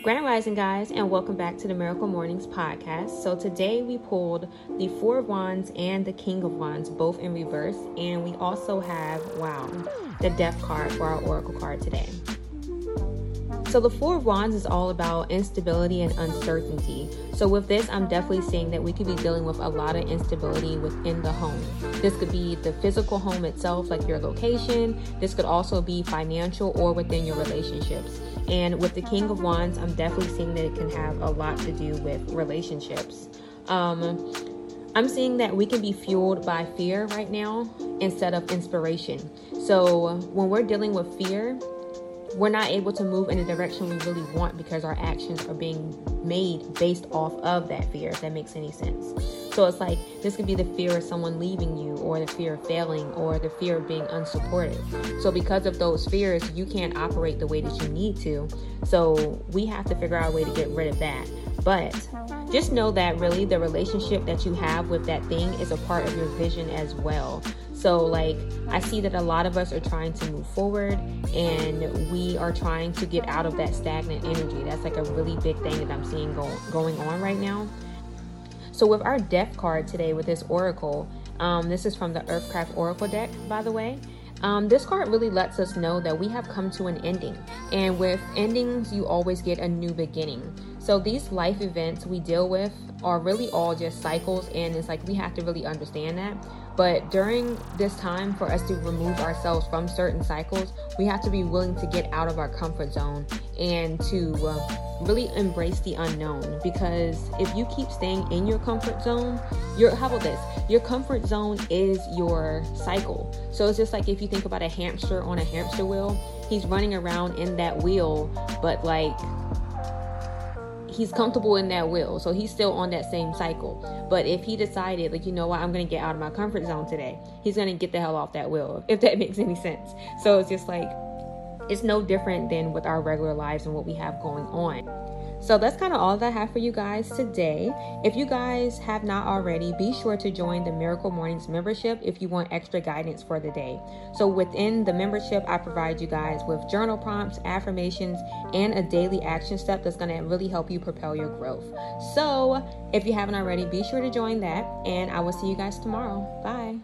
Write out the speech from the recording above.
Grand Rising, guys, and welcome back to the Miracle Mornings podcast. So, today we pulled the Four of Wands and the King of Wands, both in reverse, and we also have, wow, the Death card for our Oracle card today. So, the Four of Wands is all about instability and uncertainty. So, with this, I'm definitely saying that we could be dealing with a lot of instability within the home. This could be the physical home itself, like your location. This could also be financial or within your relationships. And with the King of Wands, I'm definitely seeing that it can have a lot to do with relationships. Um, I'm seeing that we can be fueled by fear right now instead of inspiration. So when we're dealing with fear, we're not able to move in the direction we really want because our actions are being made based off of that fear, if that makes any sense. So it's like this could be the fear of someone leaving you, or the fear of failing, or the fear of being unsupported. So, because of those fears, you can't operate the way that you need to. So, we have to figure out a way to get rid of that. But just know that really the relationship that you have with that thing is a part of your vision as well. So, like, I see that a lot of us are trying to move forward and we are trying to get out of that stagnant energy. That's like a really big thing that I'm seeing go- going on right now. So, with our death card today with this oracle, um, this is from the Earthcraft Oracle deck, by the way. Um, this card really lets us know that we have come to an ending. And with endings, you always get a new beginning. So these life events we deal with are really all just cycles, and it's like we have to really understand that. But during this time, for us to remove ourselves from certain cycles, we have to be willing to get out of our comfort zone and to uh, really embrace the unknown. Because if you keep staying in your comfort zone, your how about this? Your comfort zone is your cycle. So it's just like if you think about a hamster on a hamster wheel, he's running around in that wheel, but like he's comfortable in that wheel. So he's still on that same cycle. But if he decided, like, you know what, I'm to get out of my comfort zone today, he's to get the hell off that wheel, if that makes any sense. So it's just like, it's no different than with our regular lives and what we have going on. So that's kind of all that I have for you guys today. If you guys have not already, be sure to join the Miracle Mornings membership if you want extra guidance for the day. So within the membership, I provide you guys with journal prompts, affirmations, and a daily action step that's going to really help you propel your growth. So if you haven't already, be sure to join that, and I will see you guys tomorrow. Bye.